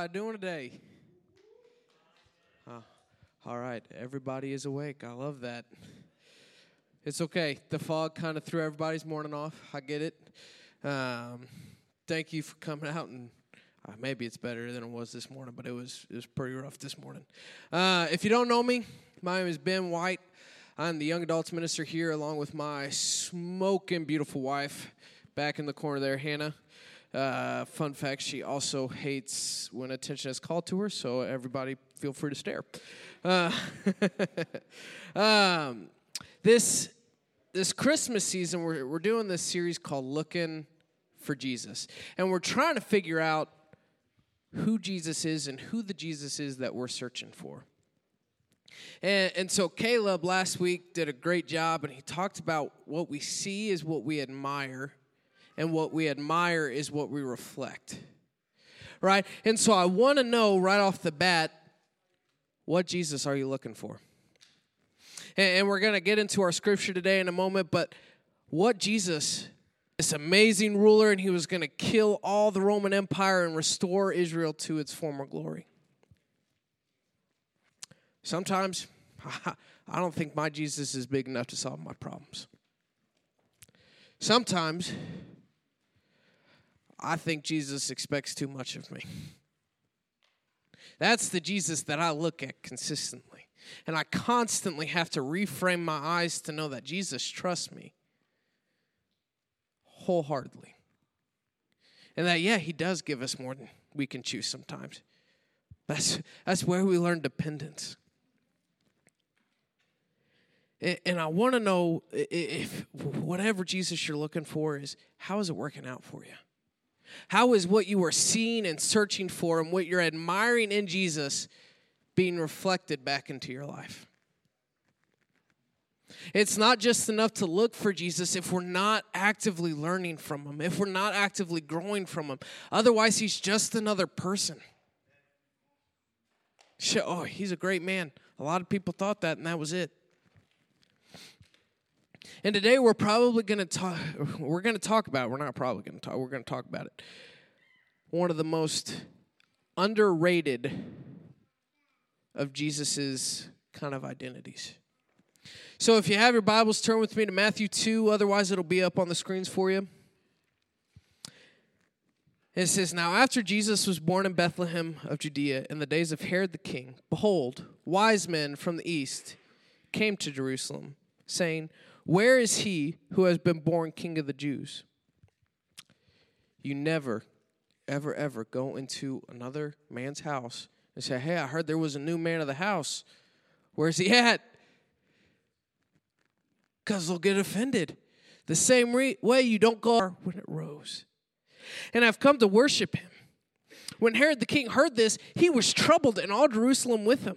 How doing today? Oh, all right, everybody is awake. I love that. It's okay. The fog kind of threw everybody's morning off. I get it. Um, thank you for coming out and uh, maybe it's better than it was this morning, but it was it was pretty rough this morning. Uh, if you don't know me, my name is Ben White. I'm the young adults minister here, along with my smoking beautiful wife, back in the corner there, Hannah. Uh, fun fact: she also hates when attention is called to her. So everybody, feel free to stare. Uh, um, this this Christmas season, we're we're doing this series called "Looking for Jesus," and we're trying to figure out who Jesus is and who the Jesus is that we're searching for. And, and so Caleb last week did a great job, and he talked about what we see is what we admire, and what we admire is what we reflect. Right? And so I want to know right off the bat what Jesus are you looking for? And, and we're going to get into our scripture today in a moment, but what Jesus, this amazing ruler, and he was going to kill all the Roman Empire and restore Israel to its former glory. Sometimes I don't think my Jesus is big enough to solve my problems. Sometimes I think Jesus expects too much of me. That's the Jesus that I look at consistently. And I constantly have to reframe my eyes to know that Jesus trusts me wholeheartedly. And that, yeah, He does give us more than we can choose sometimes. That's, that's where we learn dependence. And I want to know if whatever Jesus you're looking for is, how is it working out for you? How is what you are seeing and searching for and what you're admiring in Jesus being reflected back into your life? It's not just enough to look for Jesus if we're not actively learning from him, if we're not actively growing from him. Otherwise, he's just another person. Oh, he's a great man. A lot of people thought that, and that was it. And today we're probably going to talk we're going to talk about, we're not probably going to talk, we're going to talk about it. One of the most underrated of Jesus's kind of identities. So if you have your Bibles, turn with me to Matthew 2, otherwise it'll be up on the screens for you. It says, Now after Jesus was born in Bethlehem of Judea in the days of Herod the king, behold, wise men from the east came to Jerusalem, saying, where is he who has been born king of the Jews? You never, ever, ever go into another man's house and say, Hey, I heard there was a new man of the house. Where's he at? Because they'll get offended. The same re- way you don't go when it rose. And I've come to worship him. When Herod the king heard this, he was troubled, and all Jerusalem with him.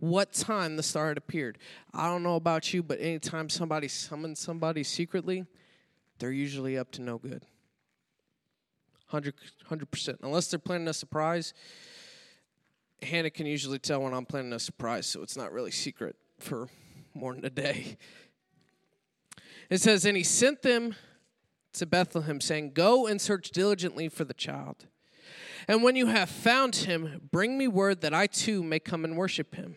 what time the star had appeared. I don't know about you, but anytime somebody summons somebody secretly, they're usually up to no good. 100 percent. Unless they're planning a surprise, Hannah can usually tell when I'm planning a surprise, so it's not really secret for more than a day. It says, And he sent them to Bethlehem, saying, Go and search diligently for the child. And when you have found him, bring me word that I too may come and worship him.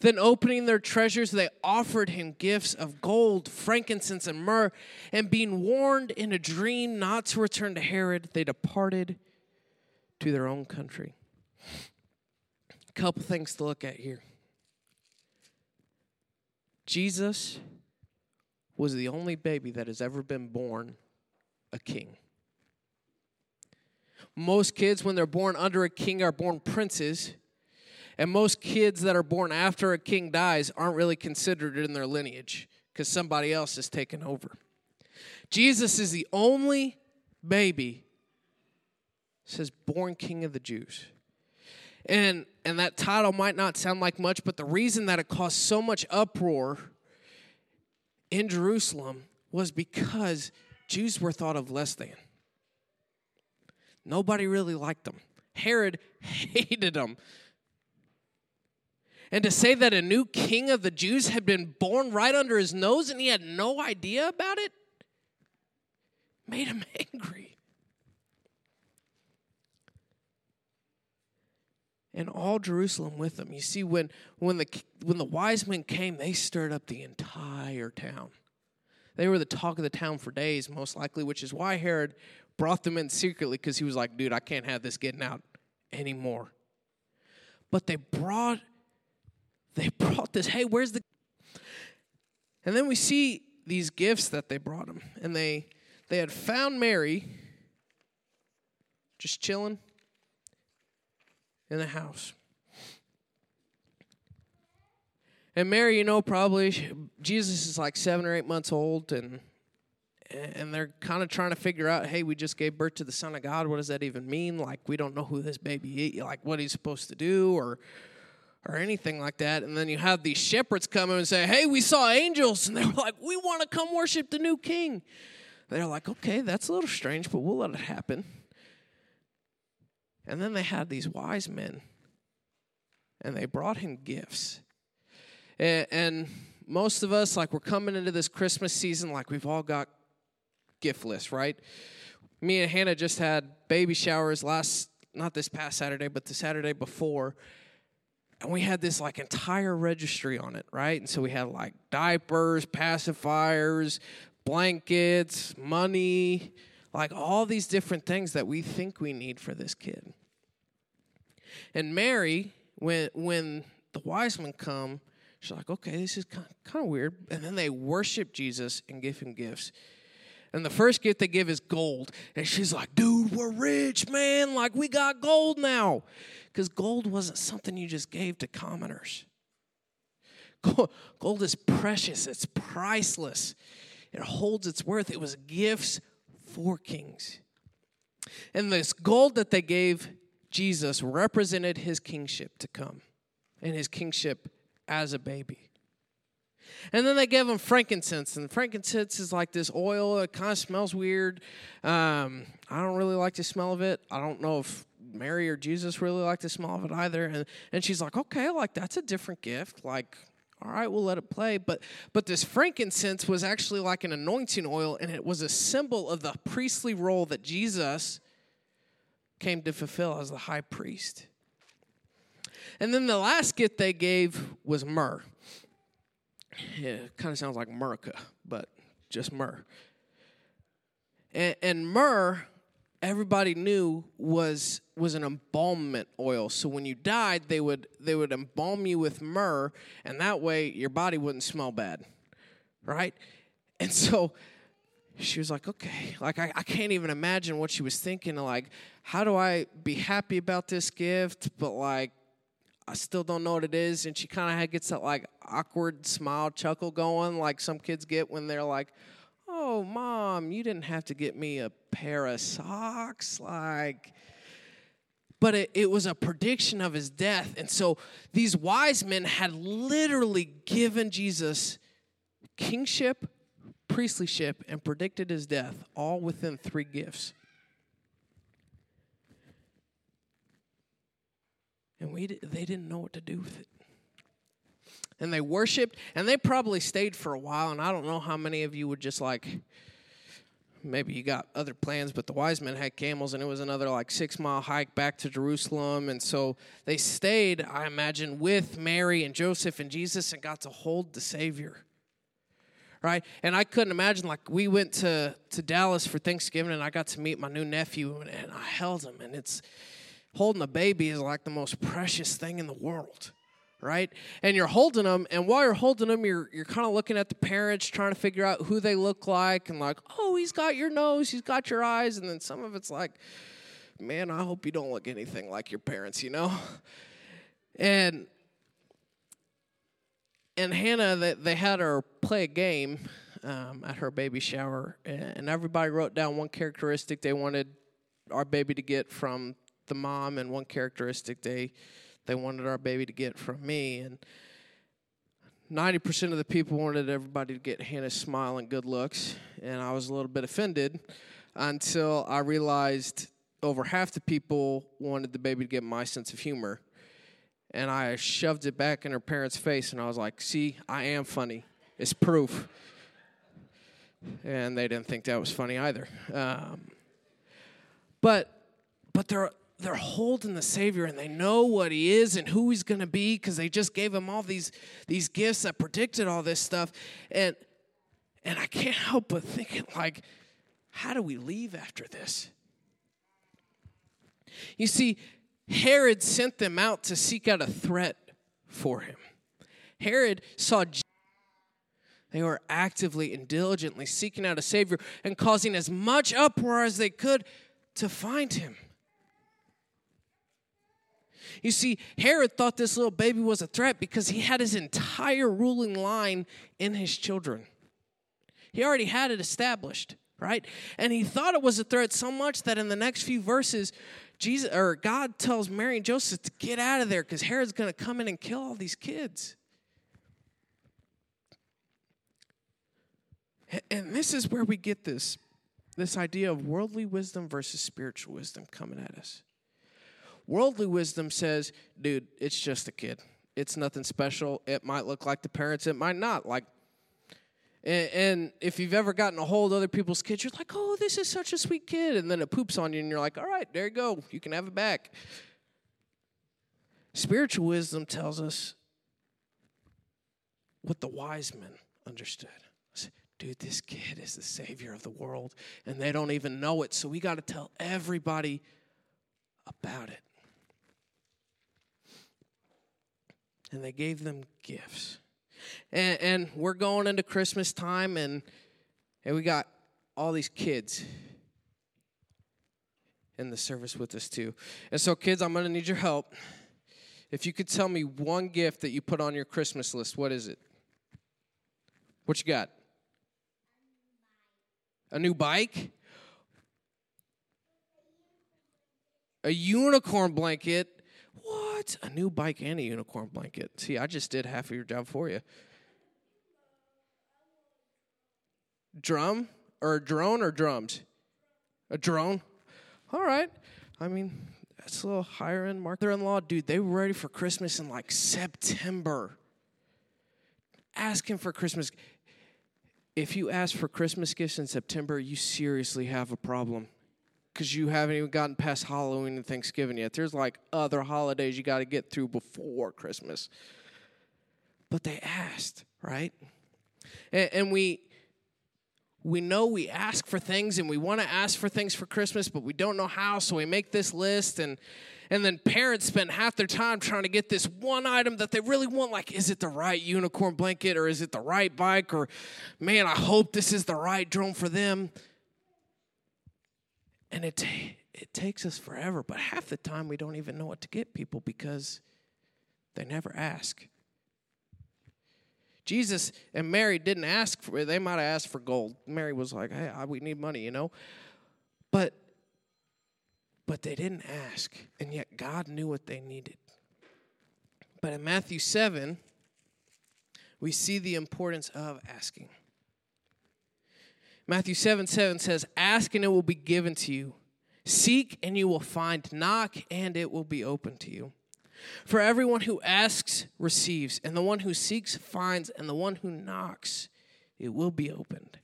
Then, opening their treasures, they offered him gifts of gold, frankincense, and myrrh. And being warned in a dream not to return to Herod, they departed to their own country. A couple things to look at here. Jesus was the only baby that has ever been born a king. Most kids, when they're born under a king, are born princes. And most kids that are born after a king dies aren't really considered in their lineage because somebody else has taken over. Jesus is the only baby says born king of the Jews. And and that title might not sound like much, but the reason that it caused so much uproar in Jerusalem was because Jews were thought of less than. Nobody really liked them. Herod hated them. And to say that a new king of the Jews had been born right under his nose and he had no idea about it made him angry. and all Jerusalem with them. You see, when when the when the wise men came, they stirred up the entire town. They were the talk of the town for days, most likely, which is why Herod brought them in secretly because he was like, dude, I can't have this getting out anymore. But they brought they brought this, hey, where's the and then we see these gifts that they brought him. And they they had found Mary just chilling in the house. And Mary, you know, probably Jesus is like seven or eight months old, and and they're kind of trying to figure out, hey, we just gave birth to the Son of God. What does that even mean? Like, we don't know who this baby is, like what he's supposed to do, or or anything like that. And then you have these shepherds come and say, hey, we saw angels, and they were like, we want to come worship the new King. They're like, okay, that's a little strange, but we'll let it happen. And then they had these wise men, and they brought him gifts. And, and most of us, like, we're coming into this Christmas season, like, we've all got gift lists, right? Me and Hannah just had baby showers last, not this past Saturday, but the Saturday before. And we had this like entire registry on it, right? And so we had like diapers, pacifiers, blankets, money, like all these different things that we think we need for this kid. And Mary, when when the wise men come, she's like, okay, this is kind of, kind of weird. And then they worship Jesus and give him gifts. And the first gift they give is gold. And she's like, dude, we're rich, man. Like, we got gold now. Because gold wasn't something you just gave to commoners. Gold is precious, it's priceless, it holds its worth. It was gifts for kings. And this gold that they gave Jesus represented his kingship to come and his kingship as a baby. And then they gave him frankincense, and frankincense is like this oil. It kind of smells weird. Um, I don't really like the smell of it. I don't know if Mary or Jesus really like the smell of it either. And and she's like, okay, like that's a different gift. Like all right we'll let it play but but this frankincense was actually like an anointing oil and it was a symbol of the priestly role that jesus came to fulfill as the high priest and then the last gift they gave was myrrh it kind of sounds like Murica, but just myrrh. And, and myrrh everybody knew was was an embalmment oil. So when you died, they would they would embalm you with myrrh, and that way your body wouldn't smell bad, right? And so she was like, okay, like I, I can't even imagine what she was thinking. Like, how do I be happy about this gift, but like I still don't know what it is? And she kind of gets that like awkward smile, chuckle going, like some kids get when they're like, oh, mom, you didn't have to get me a pair of socks. Like, but it, it was a prediction of his death. And so these wise men had literally given Jesus kingship, priestlyship, and predicted his death all within three gifts. And we, they didn't know what to do with it. And they worshiped and they probably stayed for a while and i don't know how many of you would just like maybe you got other plans but the wise men had camels and it was another like six mile hike back to jerusalem and so they stayed i imagine with mary and joseph and jesus and got to hold the savior right? And i couldn't imagine like we went to to dallas for thanksgiving and i got to meet my new nephew and i held him and it's holding a baby is like the most precious thing in the world right? And you're holding them, and while you're holding them, you're you're kind of looking at the parents, trying to figure out who they look like, and like, oh, he's got your nose, he's got your eyes, and then some of it's like, man, I hope you don't look anything like your parents, you know? And and Hannah, they, they had her play a game um, at her baby shower, and everybody wrote down one characteristic they wanted our baby to get from the mom, and one characteristic they they wanted our baby to get from me. And 90% of the people wanted everybody to get Hannah's smile and good looks, and I was a little bit offended until I realized over half the people wanted the baby to get my sense of humor. And I shoved it back in her parents' face, and I was like, See, I am funny. It's proof. And they didn't think that was funny either. Um, but but they're they're holding the Savior and they know what He is and who He's going to be because they just gave Him all these these gifts that predicted all this stuff, and and I can't help but thinking like, how do we leave after this? You see, Herod sent them out to seek out a threat for him. Herod saw they were actively and diligently seeking out a Savior and causing as much uproar as they could to find him. You see, Herod thought this little baby was a threat because he had his entire ruling line in his children. He already had it established, right? And he thought it was a threat so much that in the next few verses, Jesus or God tells Mary and Joseph to get out of there because Herod's going to come in and kill all these kids. And this is where we get this this idea of worldly wisdom versus spiritual wisdom coming at us. Worldly wisdom says, dude, it's just a kid. It's nothing special. It might look like the parents, it might not. Like, and, if you've ever gotten a hold of other people's kids, you're like, oh, this is such a sweet kid. And then it poops on you, and you're like, all right, there you go. You can have it back. Spiritual wisdom tells us what the wise men understood. Dude, this kid is the savior of the world, and they don't even know it. So we got to tell everybody about it. And they gave them gifts. And, and we're going into Christmas time, and, and we got all these kids in the service with us too. And so, kids, I'm going to need your help. If you could tell me one gift that you put on your Christmas list, what is it? What you got? A new bike? A unicorn blanket? A new bike and a unicorn blanket. See, I just did half of your job for you. Drum or drone or drums? A drone? All right. I mean, that's a little higher end mother in law. Dude, they were ready for Christmas in like September. Asking for Christmas. If you ask for Christmas gifts in September, you seriously have a problem because you haven't even gotten past Halloween and Thanksgiving yet. There's like other holidays you got to get through before Christmas. But they asked, right? And, and we we know we ask for things and we want to ask for things for Christmas, but we don't know how, so we make this list and and then parents spend half their time trying to get this one item that they really want like is it the right unicorn blanket or is it the right bike or man, I hope this is the right drone for them. And it, it takes us forever, but half the time we don't even know what to get people because they never ask. Jesus and Mary didn't ask for they might have asked for gold. Mary was like, "Hey, we need money," you know. But but they didn't ask, and yet God knew what they needed. But in Matthew 7, we see the importance of asking. Matthew 7 7 says, Ask and it will be given to you. Seek and you will find. Knock and it will be open to you. For everyone who asks receives, and the one who seeks finds, and the one who knocks it will be opened.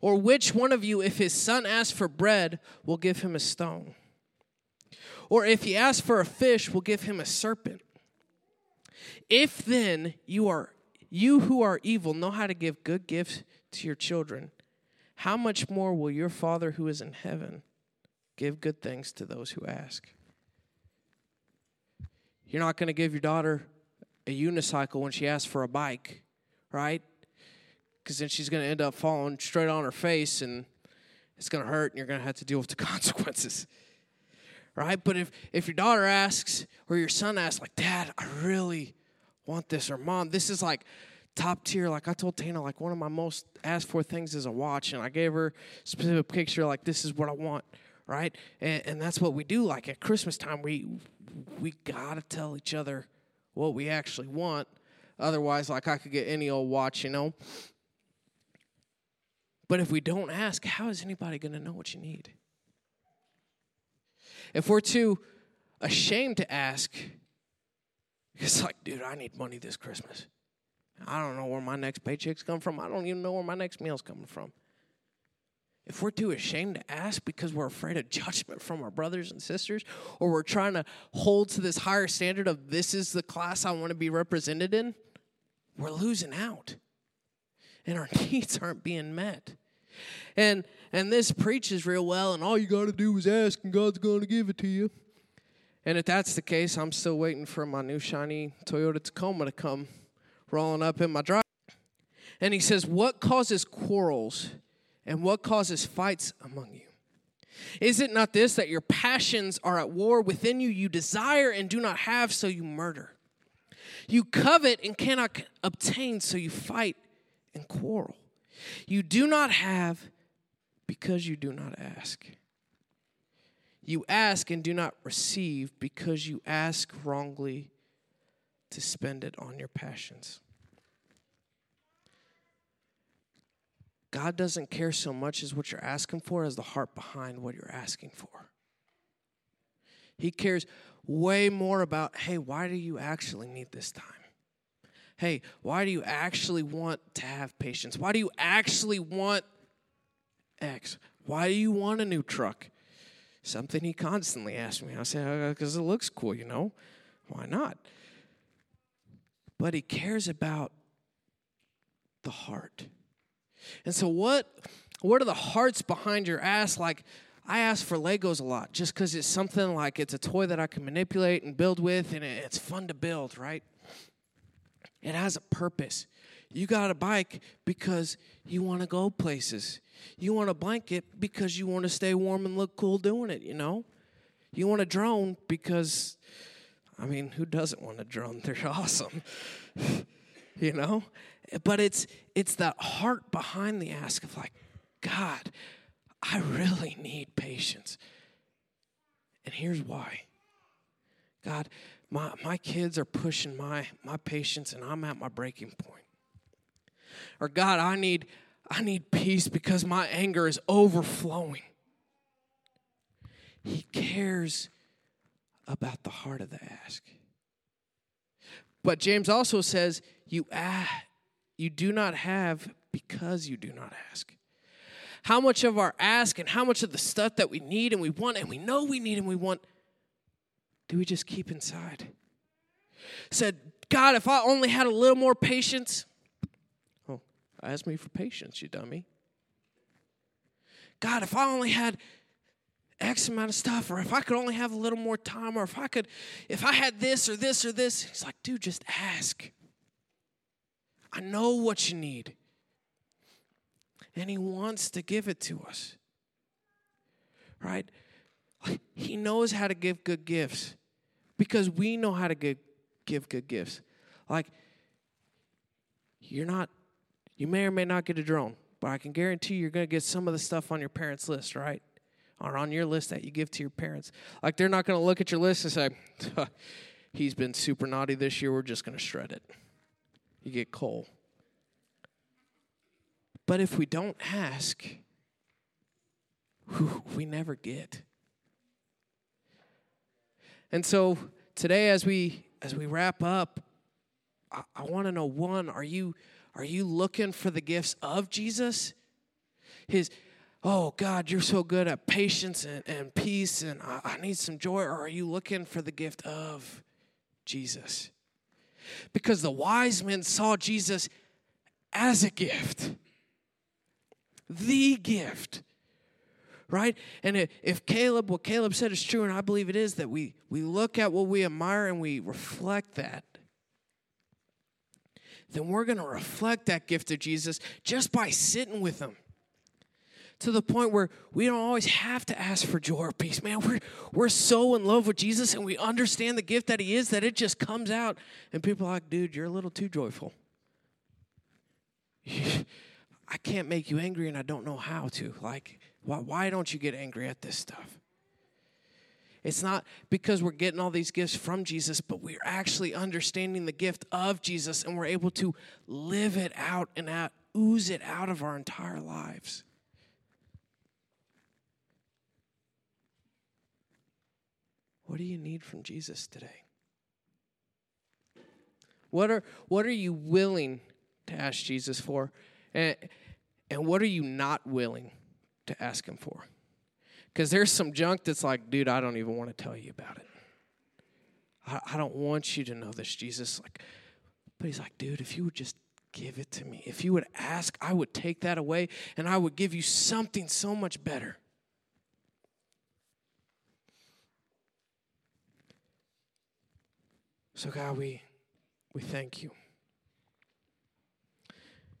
Or which one of you, if his son asks for bread, will give him a stone? Or if he asks for a fish, will give him a serpent? If then you are you who are evil know how to give good gifts to your children, how much more will your Father who is in heaven give good things to those who ask? You're not going to give your daughter a unicycle when she asks for a bike, right? Because then she's going to end up falling straight on her face and it's going to hurt and you're going to have to deal with the consequences. Right? But if, if your daughter asks or your son asks, like, Dad, I really want this, or Mom, this is like top tier. Like I told Hannah, like one of my most asked for things is a watch, and I gave her specific picture, like, this is what I want, right? And, and that's what we do. Like at Christmas time, we we gotta tell each other what we actually want. Otherwise, like I could get any old watch, you know. But if we don't ask, how is anybody going to know what you need? If we're too ashamed to ask, it's like, dude, I need money this Christmas. I don't know where my next paycheck's come from. I don't even know where my next meal's coming from. If we're too ashamed to ask because we're afraid of judgment from our brothers and sisters, or we're trying to hold to this higher standard of this is the class I want to be represented in, we're losing out. And our needs aren't being met. And and this preaches real well, and all you got to do is ask, and God's to give it to you. And if that's the case, I'm still waiting for my new shiny Toyota Tacoma to come rolling up in my drive. And he says, What causes quarrels and what causes fights among you? Is it not this that your passions are at war within you? You desire and do not have, so you murder. You covet and cannot obtain, so you fight and quarrel. You do not have because you do not ask. You ask and do not receive because you ask wrongly to spend it on your passions. God doesn't care so much as what you're asking for as the heart behind what you're asking for. He cares way more about, hey, why do you actually need this time? Hey, why do you actually want to have patience? Why do you actually want X? Why do you want a new truck? Something he constantly asks me. I say, because uh, it looks cool, you know? Why not? But he cares about the heart. And so, what, what are the hearts behind your ass? Like, I ask for Legos a lot just because it's something like it's a toy that I can manipulate and build with, and it's fun to build, right? It has a purpose. You got a bike because you want to go places. You want a blanket because you want to stay warm and look cool doing it, you know? You want a drone because, I mean, who doesn't want a drone? They're awesome, you know? But it's it's that heart behind the ask of like, God, I really need patience. And here's why. God, my, my kids are pushing my, my patience and I'm at my breaking point. Or God, I need I need peace because my anger is overflowing. He cares about the heart of the ask. But James also says, you, ah, you do not have because you do not ask. How much of our ask and how much of the stuff that we need and we want and we know we need and we want do we just keep inside? Said, God, if I only had a little more patience, Oh, Ask me for patience, you dummy. God, if I only had X amount of stuff, or if I could only have a little more time, or if I could, if I had this or this or this, he's like, dude, just ask. I know what you need. And he wants to give it to us. Right? He knows how to give good gifts because we know how to give, give good gifts. Like, you're not you may or may not get a drone, but I can guarantee you're going to get some of the stuff on your parents' list, right? Or on your list that you give to your parents. Like they're not going to look at your list and say, he's been super naughty this year, we're just going to shred it. You get coal. But if we don't ask, we never get. And so today as we as we wrap up, I, I want to know one, are you are you looking for the gifts of Jesus? His, oh God, you're so good at patience and, and peace, and I, I need some joy. Or are you looking for the gift of Jesus? Because the wise men saw Jesus as a gift, the gift right? And if Caleb, what Caleb said is true, and I believe it is, that we, we look at what we admire and we reflect that, then we're going to reflect that gift of Jesus just by sitting with Him. To the point where we don't always have to ask for joy or peace. Man, we're, we're so in love with Jesus and we understand the gift that He is that it just comes out. And people are like, dude, you're a little too joyful. I can't make you angry and I don't know how to. Like, why, why don't you get angry at this stuff? It's not because we're getting all these gifts from Jesus, but we're actually understanding the gift of Jesus and we're able to live it out and out, ooze it out of our entire lives. What do you need from Jesus today? What are, what are you willing to ask Jesus for? And, and what are you not willing to ask Him for? Because there's some junk that's like, dude, I don't even want to tell you about it. I, I don't want you to know this, Jesus. Like, but he's like, dude, if you would just give it to me, if you would ask, I would take that away and I would give you something so much better. So, God, we, we thank you.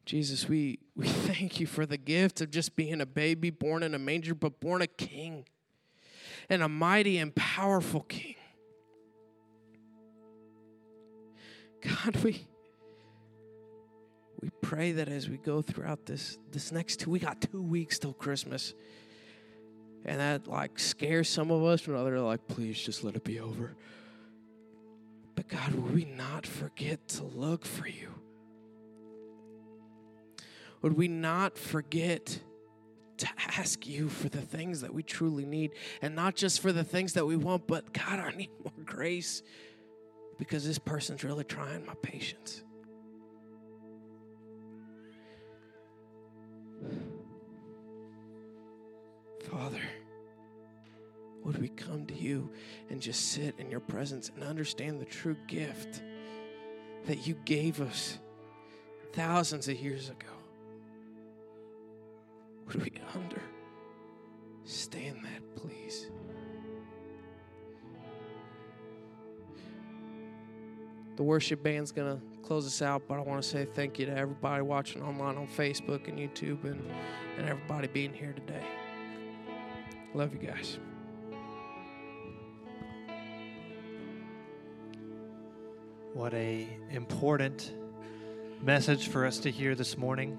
Jesus, we, we thank you for the gift of just being a baby born in a manger, but born a king and a mighty and powerful king. God, we we pray that as we go throughout this this next two we got two weeks till Christmas. And that like scares some of us, and others are like, please just let it be over. God, will we not forget to look for you? would we not forget to ask you for the things that we truly need and not just for the things that we want, but God, I need more grace because this person's really trying my patience. Father, would we come to you and just sit in your presence and understand the true gift that you gave us thousands of years ago? Would we understand that, please? The worship band's going to close us out, but I want to say thank you to everybody watching online on Facebook and YouTube and, and everybody being here today. Love you guys. What a important message for us to hear this morning.